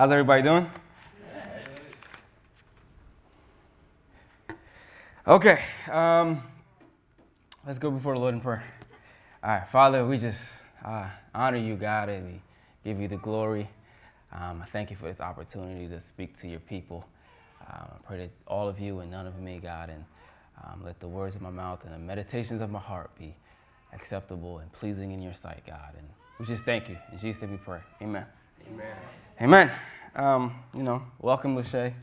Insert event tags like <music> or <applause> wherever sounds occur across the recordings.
How's everybody doing? Okay, um, let's go before the Lord in prayer. All right, Father, we just uh, honor you, God, and we give you the glory. Um, I thank you for this opportunity to speak to your people. Um, I pray that all of you and none of me, God, and um, let the words of my mouth and the meditations of my heart be acceptable and pleasing in your sight, God. And we just thank you. In Jesus' name we pray. Amen. Amen. Amen. Um, you know, welcome, Lachey,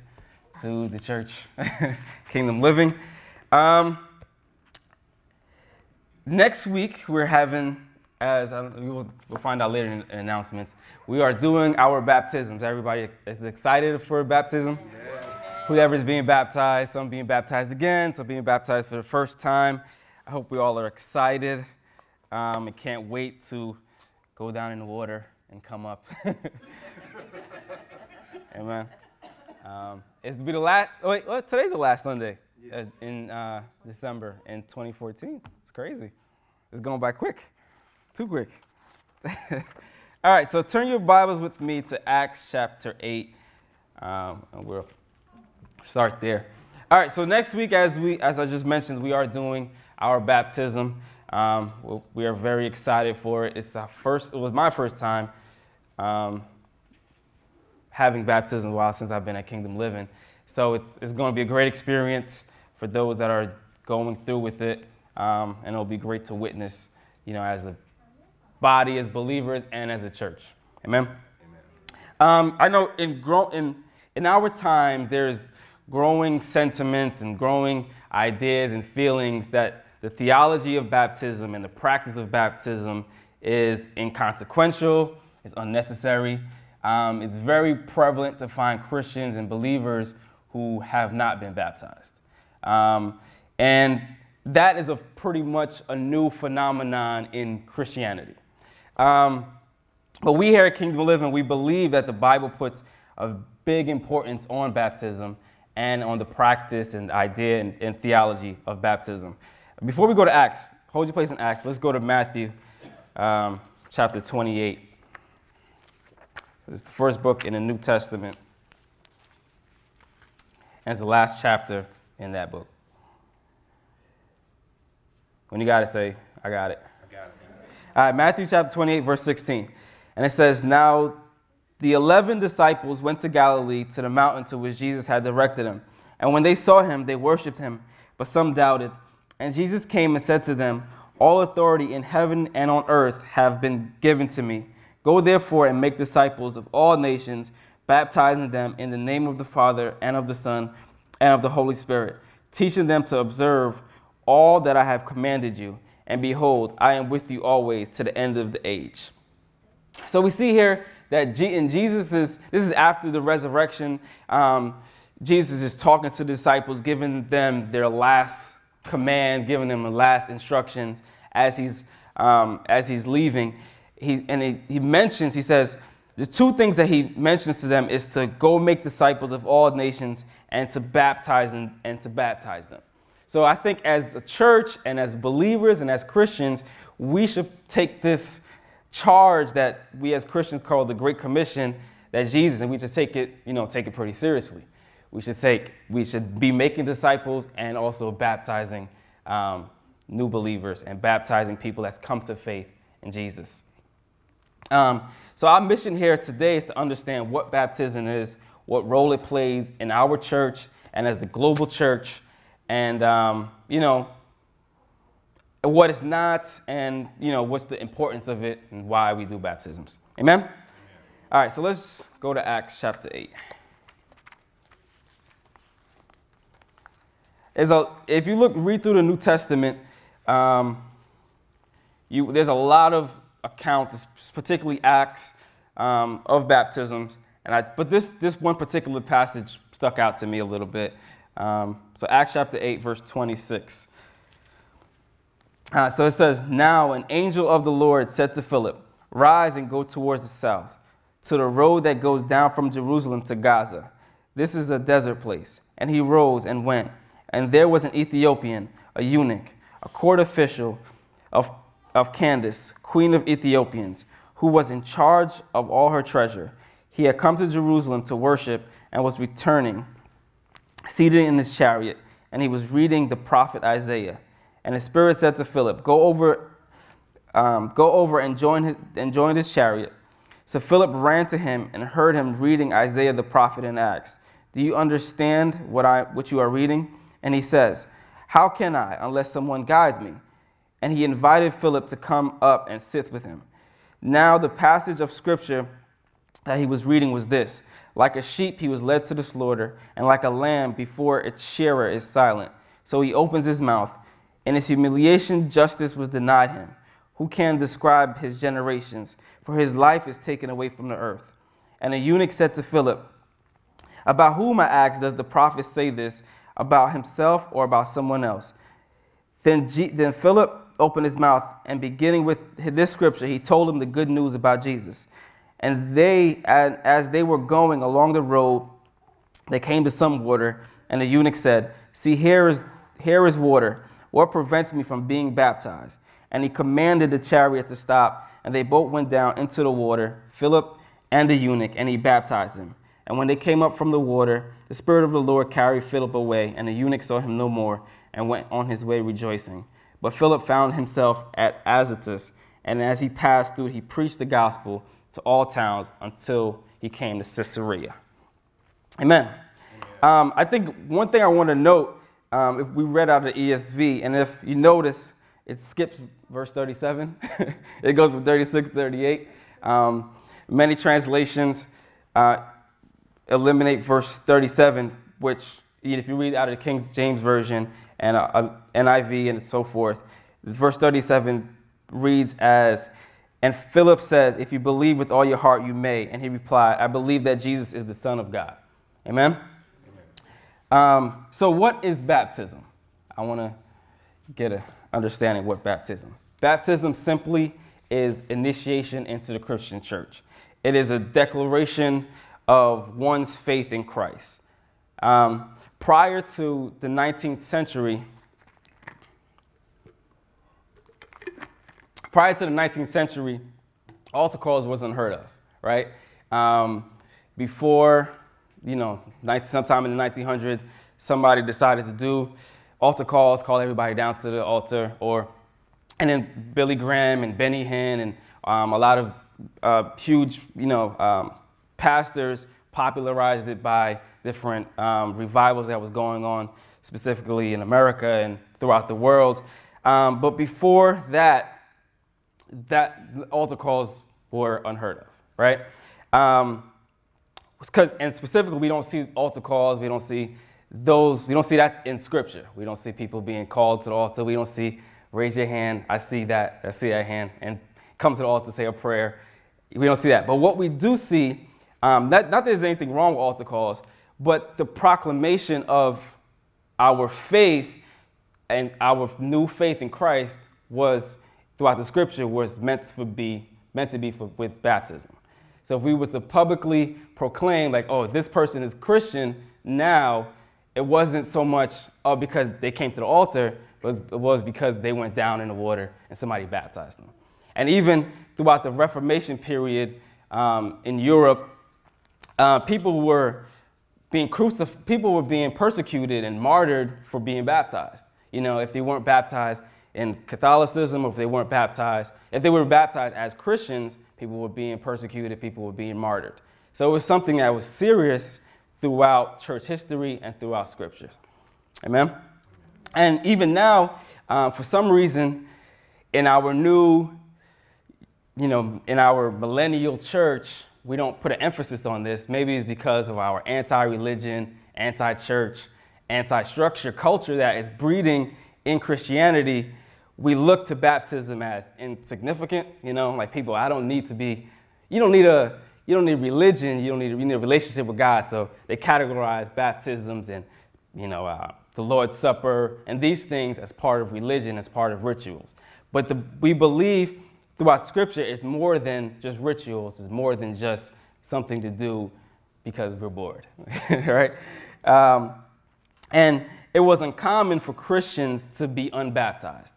to the church, <laughs> Kingdom Living. Um, next week, we're having, as I, we will, we'll find out later in, in announcements, we are doing our baptisms. Everybody is excited for baptism? Whoever's being baptized, some being baptized again, some being baptized for the first time. I hope we all are excited um, and can't wait to go down in the water and come up. <laughs> Amen. Um, it's to be the last. Oh wait, well, today's the last Sunday uh, in uh, December in 2014. It's crazy. It's going by quick, too quick. <laughs> All right, so turn your Bibles with me to Acts chapter 8, um, and we'll start there. All right, so next week, as we, as I just mentioned, we are doing our baptism. Um, we- are very excited for it. It's our first. It was my first time um, having baptism while since I've been at Kingdom Living. So it's, it's going to be a great experience for those that are going through with it, um, and it'll be great to witness, you know, as a body, as believers, and as a church. Amen. Um, I know in, grow, in, in our time, there's growing sentiments and growing ideas and feelings that the theology of baptism and the practice of baptism is inconsequential, it's unnecessary. Um, it's very prevalent to find Christians and believers who have not been baptized. Um, and that is a pretty much a new phenomenon in Christianity. Um, but we here at Kingdom Living, we believe that the Bible puts a big importance on baptism and on the practice and idea and, and theology of baptism. Before we go to Acts, hold your place in Acts. Let's go to Matthew um, chapter 28. It's the first book in the New Testament. And it's the last chapter in that book. When you got it, say, I got it. I got it. All right, Matthew chapter 28, verse 16. And it says, Now the eleven disciples went to Galilee to the mountain to which Jesus had directed them. And when they saw him, they worshipped him, but some doubted. And Jesus came and said to them, All authority in heaven and on earth have been given to me. Go therefore and make disciples of all nations, baptizing them in the name of the Father and of the Son and of the Holy Spirit, teaching them to observe all that I have commanded you. And behold, I am with you always to the end of the age. So we see here that in Jesus is this is after the resurrection. Um, Jesus is talking to the disciples, giving them their last command, giving them the last instructions as he's um, as he's leaving. He and he, he mentions he says the two things that he mentions to them is to go make disciples of all nations and to baptize and, and to baptize them. So I think as a church and as believers and as Christians, we should take this charge that we as Christians call the Great Commission that Jesus, and we should take it, you know, take it pretty seriously. We should take, we should be making disciples and also baptizing um, new believers and baptizing people that's come to faith in Jesus. Um, so our mission here today is to understand what baptism is, what role it plays in our church and as the global church, and um, you know what it's not, and you know what's the importance of it and why we do baptisms. Amen. All right, so let's go to Acts chapter eight. A, if you look, read through the New Testament, um, you, there's a lot of accounts, particularly Acts, um, of baptisms. And I, but this, this one particular passage stuck out to me a little bit. Um, so Acts chapter 8, verse 26. Uh, so it says, Now an angel of the Lord said to Philip, Rise and go towards the south, to the road that goes down from Jerusalem to Gaza. This is a desert place. And he rose and went. And there was an Ethiopian, a eunuch, a court official of, of Candace, queen of Ethiopians, who was in charge of all her treasure. he had come to Jerusalem to worship and was returning, seated in his chariot, and he was reading the prophet Isaiah. And the Spirit said to Philip, Go over, um, go over and join his and join his chariot. So Philip ran to him and heard him reading Isaiah the prophet and asked, Do you understand what I what you are reading? And he says, How can I unless someone guides me? And he invited Philip to come up and sit with him. Now the passage of scripture that he was reading was this Like a sheep, he was led to the slaughter, and like a lamb before its shearer is silent. So he opens his mouth. In his humiliation, justice was denied him. Who can describe his generations? For his life is taken away from the earth. And a eunuch said to Philip, About whom, I ask, does the prophet say this? About himself or about someone else? Then, G- then Philip opened his mouth, and beginning with this scripture, he told him the good news about Jesus. And they, as they were going along the road, they came to some water, and the eunuch said, See, here is, here is water. What prevents me from being baptized? And he commanded the chariot to stop, and they both went down into the water, Philip and the eunuch, and he baptized him. And when they came up from the water, the Spirit of the Lord carried Philip away, and the eunuch saw him no more, and went on his way rejoicing. But Philip found himself at Azotus, and as he passed through, he preached the gospel to all towns until he came to Caesarea. Amen. Um, I think one thing I want to note, um, if we read out of the ESV, and if you notice, it skips verse 37. <laughs> it goes from 36 to 38. Um, many translations uh, eliminate verse 37, which, if you read out of the King James Version and uh, NIV and so forth, verse 37 reads as, and Philip says, If you believe with all your heart, you may. And he replied, I believe that Jesus is the Son of God. Amen? Amen. Um, so, what is baptism? I want to get an understanding what baptism. Baptism simply is initiation into the Christian church. It is a declaration of one's faith in Christ. Um, prior to the 19th century, prior to the 19th century, altar calls was unheard of, right? Um, before, you know, 19, sometime in the 1900s, somebody decided to do altar calls, call everybody down to the altar, or, and then Billy Graham and Benny Hinn and um, a lot of uh, huge, you know, um, pastors popularized it by different um, revivals that was going on, specifically in America and throughout the world. Um, but before that, that altar calls were unheard of, right? Um, and specifically, we don't see altar calls. We don't see those. We don't see that in Scripture. We don't see people being called to the altar. We don't see raise your hand. I see that. I see that hand and come to the altar to say a prayer. We don't see that. But what we do see, um, not, not that there's anything wrong with altar calls, but the proclamation of our faith and our new faith in Christ was throughout the scripture was meant to be meant to be for, with baptism. So if we was to publicly proclaim like, oh, this person is Christian now, it wasn't so much oh because they came to the altar, it was, it was because they went down in the water and somebody baptized them. And even throughout the Reformation period um, in Europe, uh, people were being crucified, people were being persecuted and martyred for being baptized. You know, if they weren't baptized, in Catholicism, if they weren't baptized, if they were baptized as Christians, people were being persecuted, people were being martyred. So it was something that was serious throughout church history and throughout scriptures. Amen? And even now, uh, for some reason, in our new, you know, in our millennial church, we don't put an emphasis on this. Maybe it's because of our anti religion, anti church, anti structure culture that is breeding in Christianity we look to baptism as insignificant, you know, like people, I don't need to be, you don't need a, you don't need religion, you don't need, you need a relationship with God. So they categorize baptisms and, you know, uh, the Lord's Supper and these things as part of religion, as part of rituals. But the, we believe throughout Scripture it's more than just rituals, it's more than just something to do because we're bored, <laughs> right? Um, and it was uncommon for Christians to be unbaptized.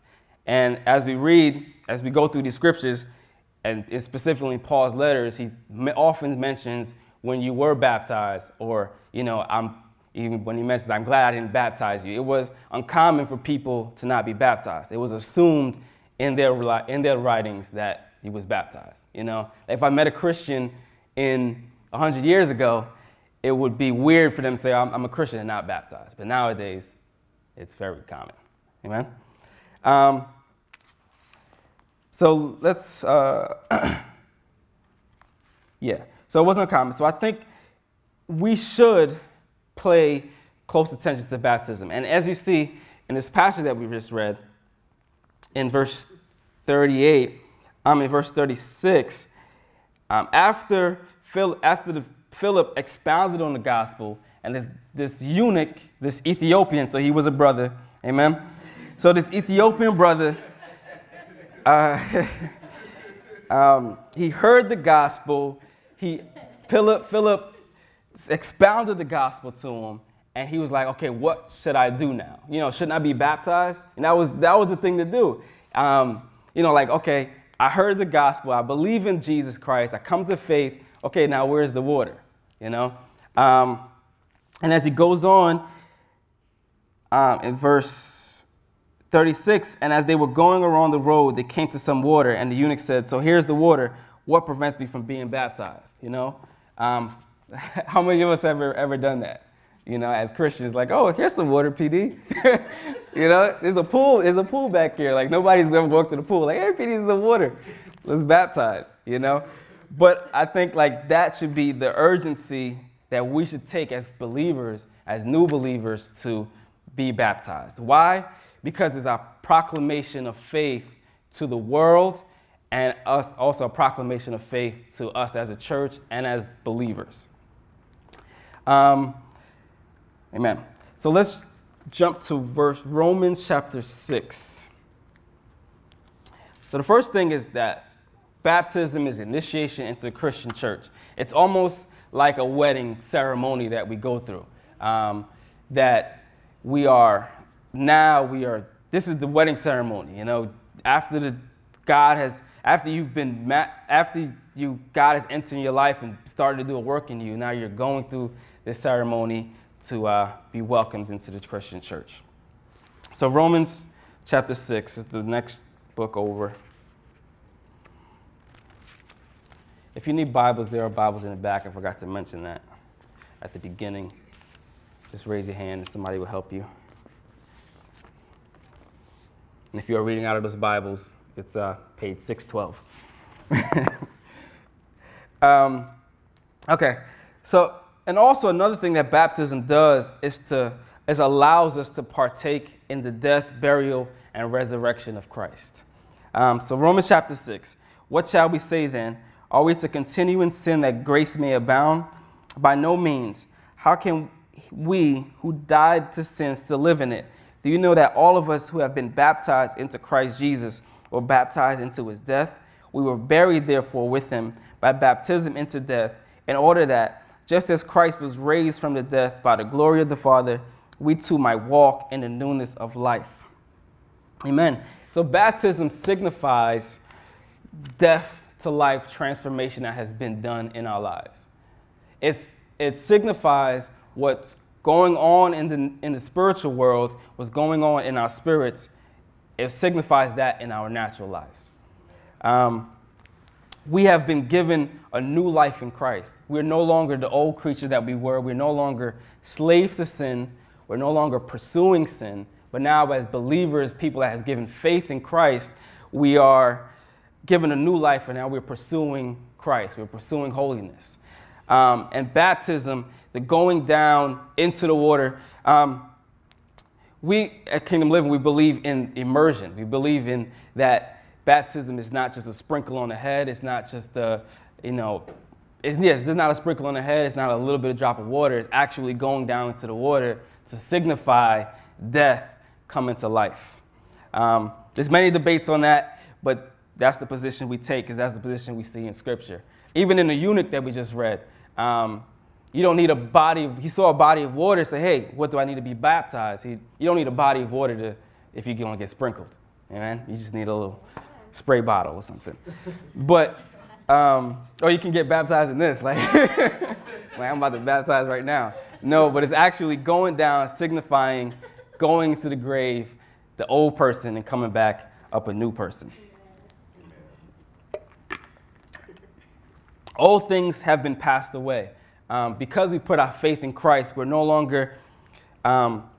And as we read, as we go through these scriptures, and specifically Paul's letters, he often mentions when you were baptized, or, you know, I'm, even when he mentions, I'm glad I didn't baptize you. It was uncommon for people to not be baptized. It was assumed in their, in their writings that he was baptized. You know, if I met a Christian in 100 years ago, it would be weird for them to say, I'm, I'm a Christian and not baptized. But nowadays, it's very common. Amen? Um, so let's, uh, <clears throat> yeah. So it wasn't a common. So I think we should pay close attention to baptism. And as you see in this passage that we just read, in verse 38, I mean, verse 36, um, after, Phil, after the, Philip expounded on the gospel, and this, this eunuch, this Ethiopian, so he was a brother, amen? So this Ethiopian brother, uh, <laughs> um, he heard the gospel. He, Philip, Philip expounded the gospel to him, and he was like, okay, what should I do now? You know, shouldn't I be baptized? And that was, that was the thing to do. Um, you know, like, okay, I heard the gospel. I believe in Jesus Christ. I come to faith. Okay, now where's the water? You know? Um, and as he goes on um, in verse 36, and as they were going around the road, they came to some water, and the eunuch said, So here's the water. What prevents me from being baptized? You know? Um, <laughs> how many of us ever ever done that? You know, as Christians, like, oh, here's some water, PD. <laughs> you know, there's a pool, there's a pool back here. Like nobody's ever walked to the pool. Like, hey, PD, there's some water. Let's baptize. You know, but I think like that should be the urgency that we should take as believers, as new believers, to be baptized. Why? Because it's a proclamation of faith to the world and us also a proclamation of faith to us as a church and as believers. Um, amen. So let's jump to verse Romans chapter 6. So the first thing is that baptism is initiation into the Christian church. It's almost like a wedding ceremony that we go through. Um, that we are now we are this is the wedding ceremony. You know, after the God has after you've been after you God has entered your life and started to do a work in you. Now you're going through this ceremony to uh, be welcomed into the Christian church. So, Romans chapter 6 is the next book over. If you need Bibles, there are Bibles in the back. I forgot to mention that at the beginning. Just raise your hand and somebody will help you. And if you are reading out of those Bibles, it's uh, page 612. <laughs> um, okay, so and also another thing that baptism does is to is allows us to partake in the death, burial, and resurrection of Christ. Um, so Romans chapter six. What shall we say then? Are we to continue in sin that grace may abound? By no means. How can we who died to sin still live in it? Do you know that all of us who have been baptized into Christ Jesus were baptized into his death? We were buried, therefore, with him by baptism into death, in order that just as Christ was raised from the death by the glory of the Father, we too might walk in the newness of life. Amen. So, baptism signifies death to life transformation that has been done in our lives. It's, it signifies what's going on in the, in the spiritual world, what's going on in our spirits. It signifies that in our natural lives. Um, we have been given a new life in Christ. We're no longer the old creature that we were. We're no longer slaves to sin. We're no longer pursuing sin. But now, as believers, people that has given faith in Christ, we are given a new life, and now we're pursuing Christ. We're pursuing holiness. Um, and baptism, the going down into the water. Um, we at Kingdom Living, we believe in immersion. We believe in that baptism is not just a sprinkle on the head. It's not just a, you know, it's, yes, it's not a sprinkle on the head. It's not a little bit of drop of water. It's actually going down into the water to signify death coming to life. Um, there's many debates on that, but that's the position we take because that's the position we see in Scripture. Even in the eunuch that we just read, um, you don't need a body. Of, he saw a body of water. Say, hey, what do I need to be baptized? He, you don't need a body of water to if you're going to get sprinkled. Amen. You just need a little spray bottle or something. but Um, or you can get baptized in this, like, <laughs> like I'm about to baptize right now. No, but it's actually going down, signifying going to the grave, the old person, and coming back up a new person. Old things have been passed away. Um, because we put our faith in Christ, we're no longer, um,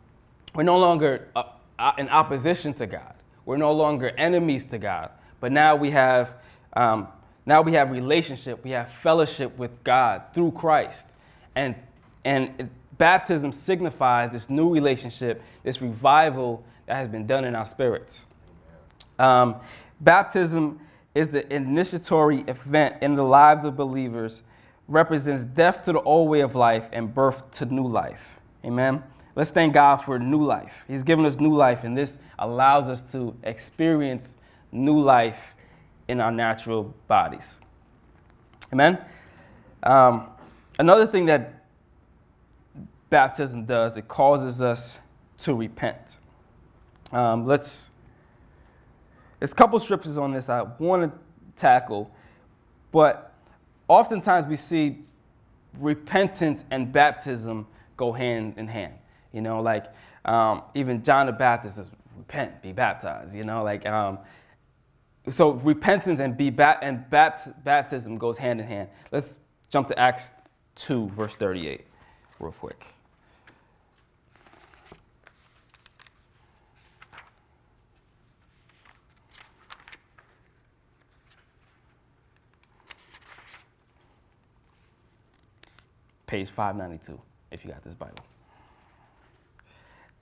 we're no longer uh, uh, in opposition to God. We're no longer enemies to God. But now we have, um, now we have relationship. We have fellowship with God through Christ, and and it, baptism signifies this new relationship, this revival that has been done in our spirits. Um, baptism is the initiatory event in the lives of believers, represents death to the old way of life and birth to new life. Amen. Let's thank God for new life. He's given us new life, and this allows us to experience new life in our natural bodies. Amen. Um, another thing that baptism does, it causes us to repent. Um, let's, there's a couple scriptures on this I want to tackle, but oftentimes we see repentance and baptism go hand in hand. You know, like um, even John the Baptist says, repent, be baptized. You know, like um, so repentance and be ba- and bapt- baptism goes hand in hand. Let's jump to Acts 2, verse 38, real quick. page 592, if you got this Bible.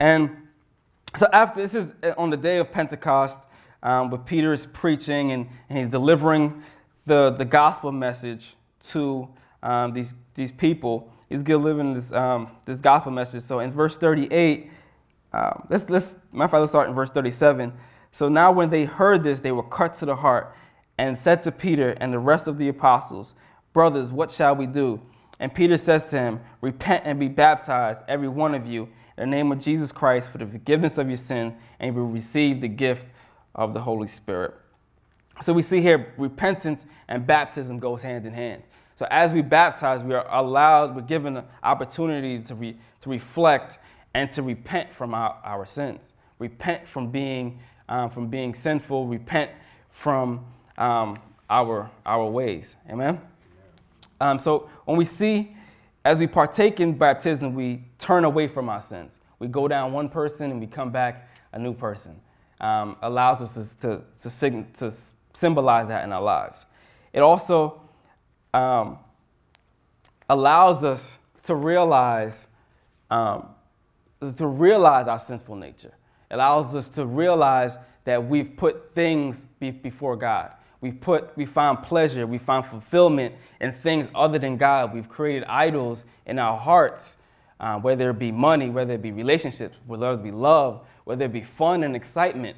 And so after this is on the day of Pentecost, um, where Peter is preaching and, and, he's delivering the, the gospel message to um, these, these people. He's delivering this, um, this gospel message. So in verse 38, um, let's, let's, fact, let's start in verse 37. So now when they heard this, they were cut to the heart and said to Peter and the rest of the apostles, Brothers, what shall we do? And Peter says to him, Repent and be baptized, every one of you, in the name of Jesus Christ for the forgiveness of your sin, and you will receive the gift of the Holy Spirit. So we see here repentance and baptism goes hand in hand. So as we baptize, we are allowed, we're given the opportunity to, re, to reflect and to repent from our, our sins. Repent from being, um, from being sinful, repent from um, our, our ways. Amen? Um, so when we see, as we partake in baptism, we turn away from our sins. We go down one person and we come back a new person. Um, allows us to, to, to, to, symbolize that in our lives. It also um, allows us to realize um, to realize our sinful nature. It allows us to realize that we've put things be- before God. We put, we find pleasure, we find fulfillment in things other than God. We've created idols in our hearts, uh, whether it be money, whether it be relationships, whether it be love, whether it be fun and excitement.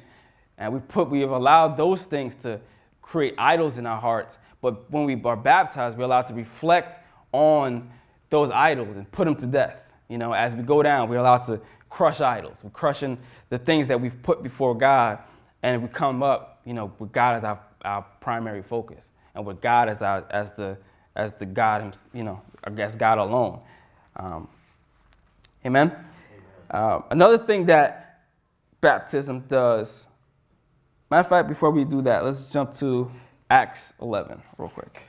And we put, we have allowed those things to create idols in our hearts. But when we are baptized, we're allowed to reflect on those idols and put them to death. You know, as we go down, we're allowed to crush idols. We're crushing the things that we've put before God, and we come up, you know, with God as our our primary focus, and with God as our as the as the God, Himself, you know, I guess God alone. Um, amen. amen. Uh, another thing that baptism does. Matter of fact, before we do that, let's jump to Acts 11 real quick.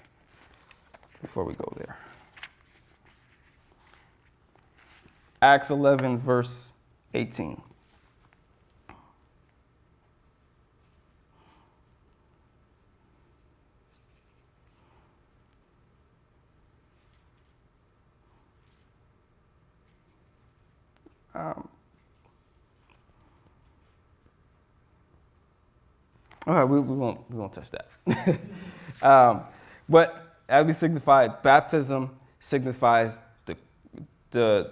Before we go there. Acts 11, verse 18. Um, all right, we, we, won't, we won't touch that. <laughs> um, but as we signify, baptism signifies the, the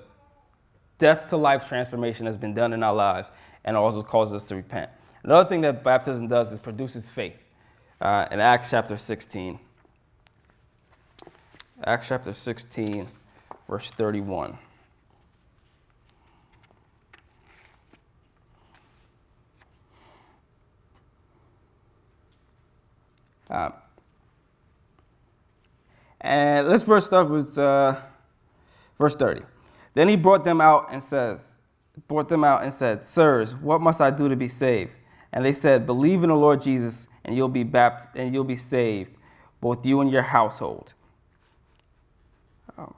death to life transformation that's been done in our lives and also causes us to repent. Another thing that baptism does is produces faith. Uh, in Acts chapter 16, Acts chapter 16, verse 31. Uh, And let's first start with uh, verse 30. Then he brought them out and says, brought them out and said, Sirs, what must I do to be saved? And they said, Believe in the Lord Jesus, and you'll be baptized, and you'll be saved, both you and your household. Um,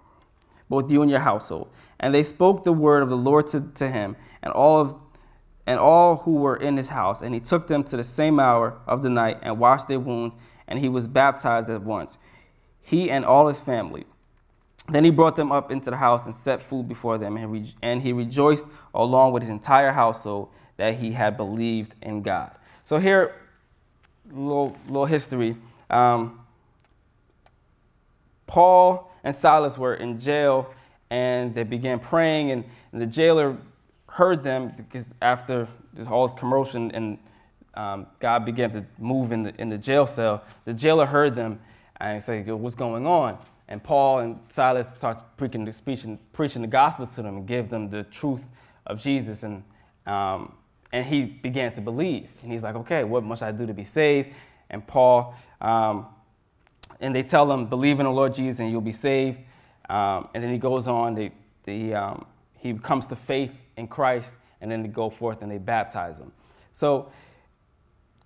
both you and your household. And they spoke the word of the Lord to, to him, and all of and all who were in his house. And he took them to the same hour of the night and washed their wounds, and he was baptized at once, he and all his family. Then he brought them up into the house and set food before them, and, re- and he rejoiced along with his entire household that he had believed in God. So here, little little history. Um, Paul and Silas were in jail, and they began praying, and, and the jailer heard them because after this whole commotion and um, God began to move in the in the jail cell, the jailer heard them and said, "What's going on?" And Paul and Silas starts preaching the, preaching, preaching the gospel to them and give them the truth of Jesus. And, um, and he began to believe. And he's like, okay, what must I do to be saved? And Paul, um, and they tell him, believe in the Lord Jesus and you'll be saved. Um, and then he goes on, they, they, um, he comes to faith in Christ, and then they go forth and they baptize him. So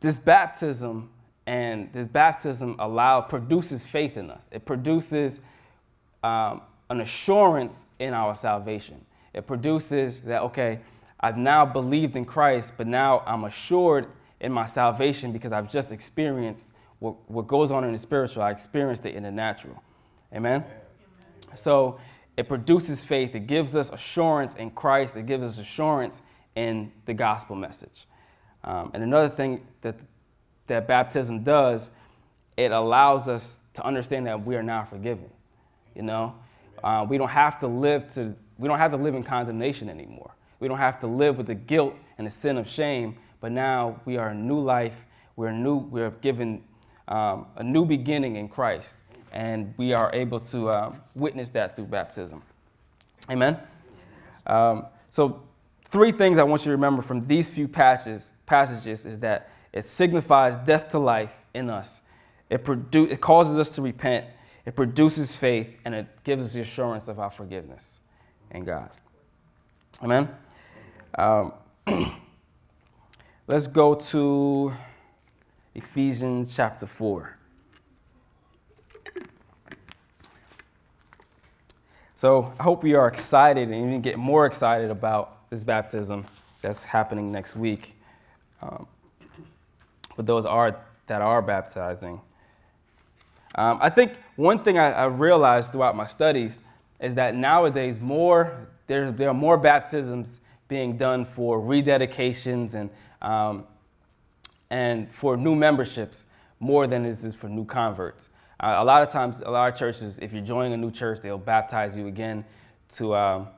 this baptism and this baptism allow produces faith in us. It produces um, an assurance in our salvation. It produces that okay, I've now believed in Christ, but now I'm assured in my salvation because I've just experienced what, what goes on in the spiritual. I experienced it in the natural. Amen. Amen. So it produces faith. It gives us assurance in Christ. It gives us assurance in the gospel message. Um, and another thing that that baptism does, it allows us to understand that we are now forgiven. You know, uh, we don't have to live to we don't have to live in condemnation anymore. We don't have to live with the guilt and the sin of shame. But now we are a new life. We're new. We're given um, a new beginning in Christ, and we are able to uh, witness that through baptism. Amen. Um, so, three things I want you to remember from these few passages passages is that it signifies death to life in us. It, produ- it causes us to repent, it produces faith, and it gives us the assurance of our forgiveness in God. Amen? Um, <clears throat> let's go to Ephesians chapter 4. So I hope we are excited and even get more excited about this baptism that's happening next week. Um, for those are, that are baptizing. Um, I think one thing I, I, realized throughout my studies is that nowadays more there, there are more baptisms being done for rededications and um, and for new memberships more than is for new converts. Uh, a lot of times, a lot of churches, if you're joining a new church, they'll baptize you again to, um,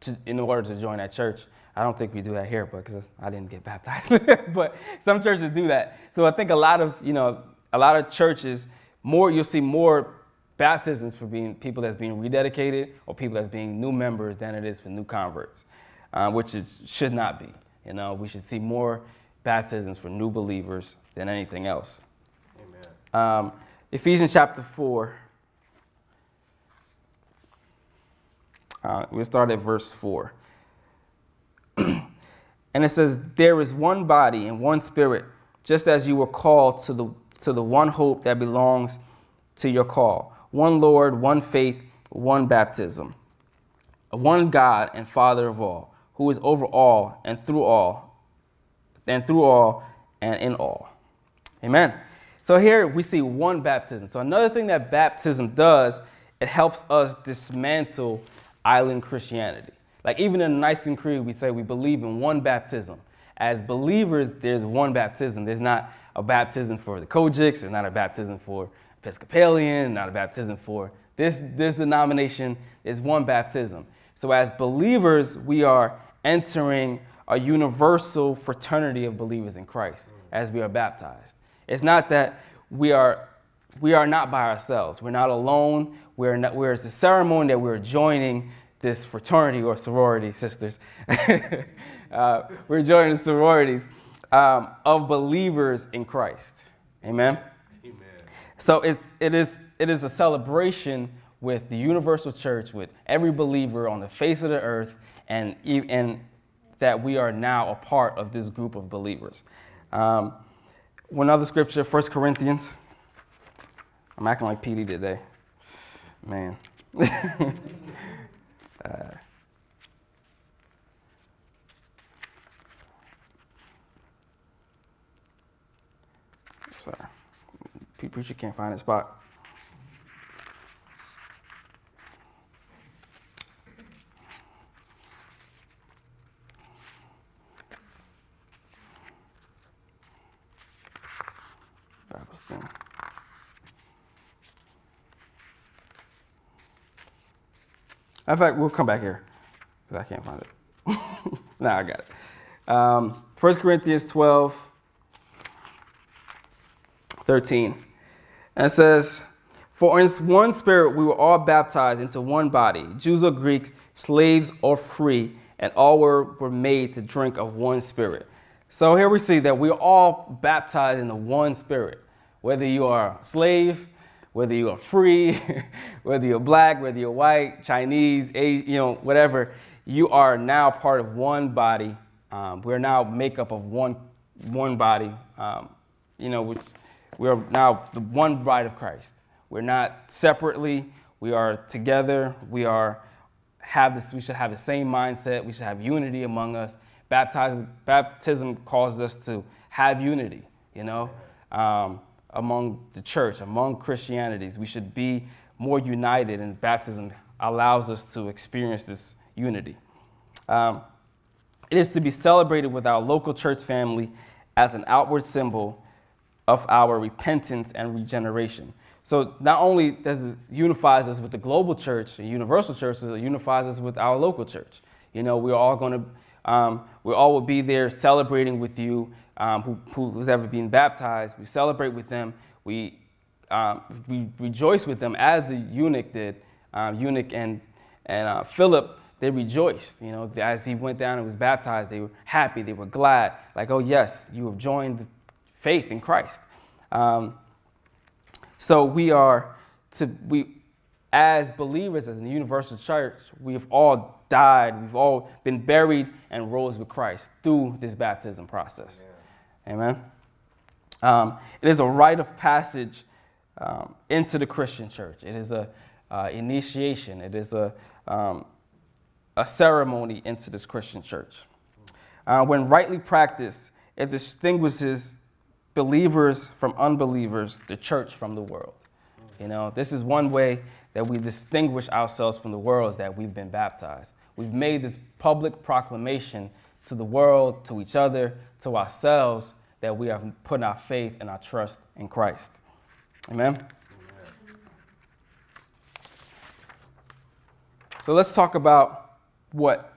to in order to join that church. I don't think we do that here, but because I didn't get <laughs> baptized. but some churches do that. So I think a lot of you know a lot of churches more you'll see more baptisms for being people that's being rededicated or people that's being new members than it is for new converts, uh, which is should not be. You know, we should see more baptisms for new believers than anything else. Amen. Um, Ephesians chapter four. Uh, we'll start at verse four. <clears throat> and it says, There is one body and one spirit, just as you were called to the, to the one hope that belongs to your call one Lord, one faith, one baptism, one God and Father of all, who is over all and through all, and through all and in all. Amen. So here we see one baptism. So another thing that baptism does, it helps us dismantle island Christianity. Like even in the Nicene Creed, we say we believe in one baptism. As believers, there's one baptism. There's not a baptism for the Kojiks, there's not a baptism for Episcopalian, not a baptism for this, this denomination. There's one baptism. So as believers, we are entering a universal fraternity of believers in Christ as we are baptized. It's not that we are we are not by ourselves. We're not alone. We're not, we're, it's a ceremony that we're joining this fraternity or sorority, sisters. <laughs> uh, we're joining the sororities um, of believers in Christ. Amen? Amen. So it's, it is it is a celebration with the universal church, with every believer on the face of the earth, and, and that we are now a part of this group of believers. Um, one other scripture, 1 Corinthians. I'm acting like PD today. Man. <laughs> uh, sorry. Preacher can't find a spot. In fact, we'll come back here because I can't find it. <laughs> nah, I got it. Um, 1 Corinthians 12, 13. And it says, For in one spirit we were all baptized into one body, Jews or Greeks, slaves or free, and all were, were made to drink of one spirit. So here we see that we're all baptized in the one spirit. Whether you are a slave, whether you are free, <laughs> whether you're black, whether you're white, Chinese, Asian, you know, whatever, you are now part of one body. Um, we're now makeup of one, one body, um, you know, which we're now the one bride of Christ. We're not separately, we are together, we are have this, we should have the same mindset, we should have unity among us. Baptize, baptism causes us to have unity, you know. Um, among the church, among Christianities. We should be more united, and baptism allows us to experience this unity. Um, it is to be celebrated with our local church family as an outward symbol of our repentance and regeneration. So not only does it unifies us with the global church and universal church, it unifies us with our local church. You know, we're all going to, um, we all will be there celebrating with you um, who, who's ever been baptized. We celebrate with them. We, um, we rejoice with them as the eunuch did. Um, eunuch and, and uh, Philip, they rejoiced. You know, as he went down and was baptized, they were happy. They were glad. Like, oh, yes, you have joined faith in Christ. Um, so we are to, we, as believers, as in the universal church, we've all died, we've all been buried and rose with Christ through this baptism process. Amen. Um, it is a rite of passage um, into the Christian church. It is a uh, initiation. It is a um, a ceremony into this Christian church. Uh, when rightly practiced, it distinguishes believers from unbelievers, the church from the world. You know, this is one way that we distinguish ourselves from the world is that we've been baptized. We've made this public proclamation to the world, to each other, to ourselves, that we have put our faith and our trust in Christ. Amen? So let's talk about what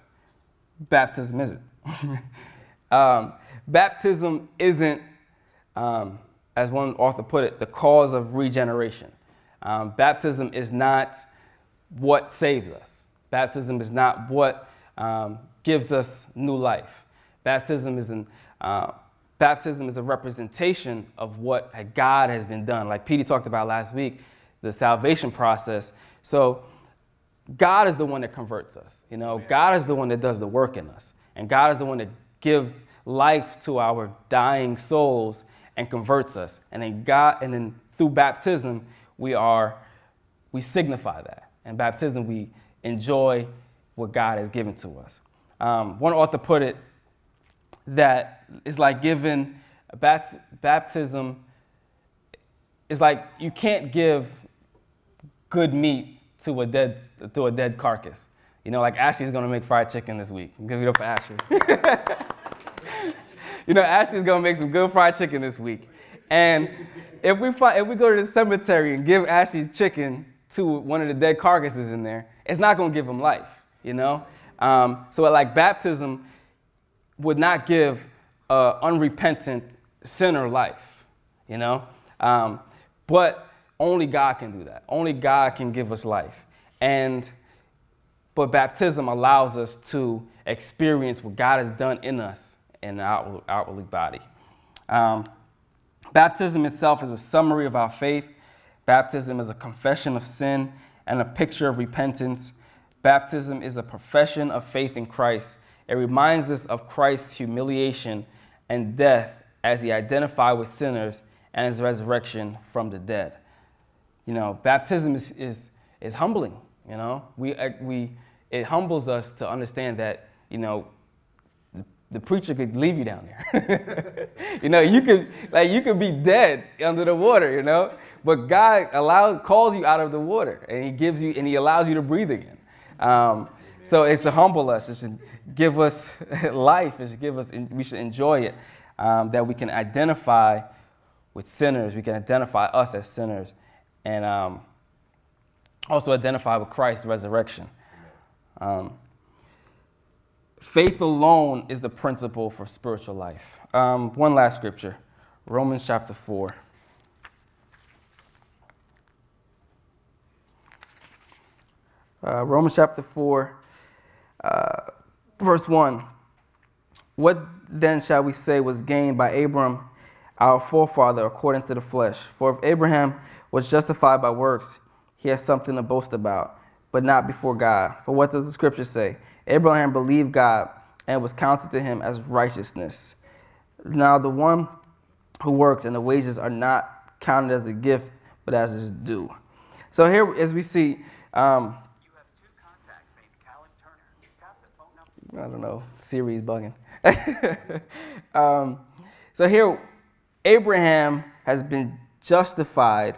baptism isn't. <laughs> um, baptism isn't, um, as one author put it, the cause of regeneration. Um, baptism is not what saves us. Baptism is not what um, gives us new life. Baptism is, an, uh, baptism is a representation of what God has been done. Like Petey talked about last week, the salvation process. So God is the one that converts us. You know, God is the one that does the work in us. And God is the one that gives life to our dying souls and converts us. And then God, and then through baptism, we are, we signify that. And baptism, we enjoy what God has given to us. Um, one author put it that it's like giving baptism is like you can't give good meat to a dead to a dead carcass. You know, like Ashley's gonna make fried chicken this week. Give it up for Ashley. <laughs> you know, Ashley's gonna make some good fried chicken this week. And if we if we go to the cemetery and give Ashley's chicken to one of the dead carcasses in there, it's not gonna give him life. You know, um, so, like baptism would not give an unrepentant sinner life, you know? Um, but only God can do that. Only God can give us life. And but baptism allows us to experience what God has done in us in our outwardly body. Um, baptism itself is a summary of our faith, Baptism is a confession of sin and a picture of repentance. Baptism is a profession of faith in Christ. It reminds us of Christ's humiliation and death as he identified with sinners and his resurrection from the dead. You know, baptism is, is, is humbling, you know. We, uh, we, it humbles us to understand that, you know, the, the preacher could leave you down there. <laughs> you know, you could, like, you could be dead under the water, you know, but God allows, calls you out of the water and he gives you, and he allows you to breathe again. Um, so it's to humble us. It should give us <laughs> life. It should give us, we should enjoy it. Um, that we can identify with sinners. We can identify us as sinners. And um, also identify with Christ's resurrection. Um, faith alone is the principle for spiritual life. Um, one last scripture Romans chapter 4. Uh, Romans chapter 4, uh, verse 1. What then shall we say was gained by Abram, our forefather, according to the flesh? For if Abraham was justified by works, he has something to boast about, but not before God. For what does the scripture say? Abraham believed God and was counted to him as righteousness. Now, the one who works and the wages are not counted as a gift, but as his due. So, here, as we see, um, I don't know, Siri's bugging. <laughs> um, so here, Abraham has been justified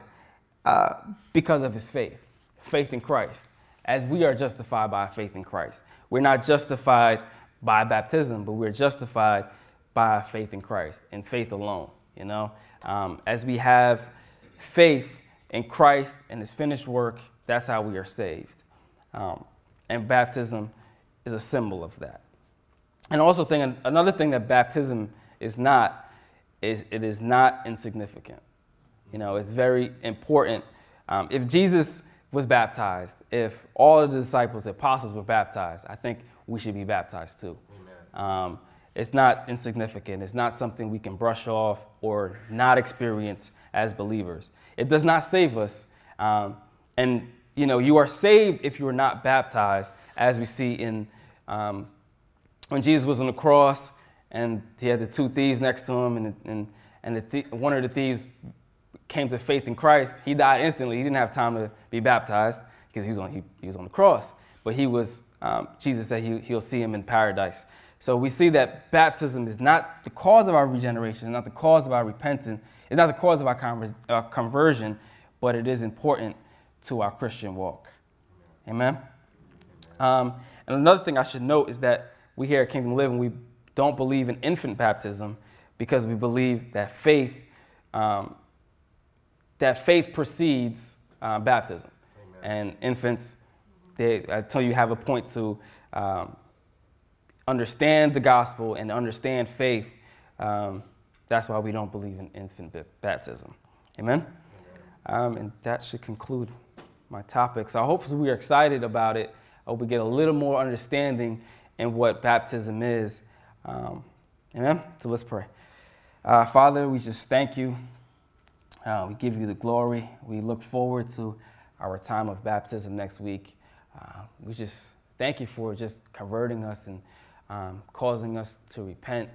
uh, because of his faith, faith in Christ, as we are justified by faith in Christ. We're not justified by baptism, but we're justified by faith in Christ and faith alone. You know, um, as we have faith in Christ and His finished work, that's how we are saved. Um, and baptism is a symbol of that. And also, thing, another thing that baptism is not is it is not insignificant. You know, it's very important. Um, if Jesus was baptized, if all of the disciples, the apostles were baptized, I think we should be baptized too. Um, it's not insignificant. It's not something we can brush off or not experience as believers. It does not save us. Um, and, you know, you are saved if you are not baptized, as we see in um, when Jesus was on the cross and he had the two thieves next to him, and, and, and the th- one of the thieves came to faith in Christ, he died instantly. He didn't have time to be baptized because he was on, he, he was on the cross. But he was, um, Jesus said he, he'll see him in paradise. So we see that baptism is not the cause of our regeneration, it's not the cause of our repentance, it's not the cause of our conver- uh, conversion, but it is important to our Christian walk. Amen? Um, and another thing I should note is that we here at Kingdom Living, we don't believe in infant baptism because we believe that faith, um, that faith precedes uh, baptism. Amen. And infants, they, until you have a point to um, understand the gospel and understand faith, um, that's why we don't believe in infant baptism. Amen? Um, and that should conclude my topic. So I hope we are excited about it. Hope we get a little more understanding in what baptism is. Um, amen? So let's pray. Uh, Father, we just thank you. Uh, we give you the glory. We look forward to our time of baptism next week. Uh, we just thank you for just converting us and um, causing us to repent.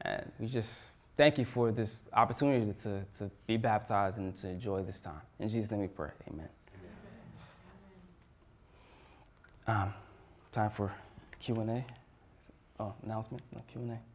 And we just thank you for this opportunity to, to be baptized and to enjoy this time. In Jesus' name we pray. Amen. Um, time for Q&A? Oh, announcement? No Q&A?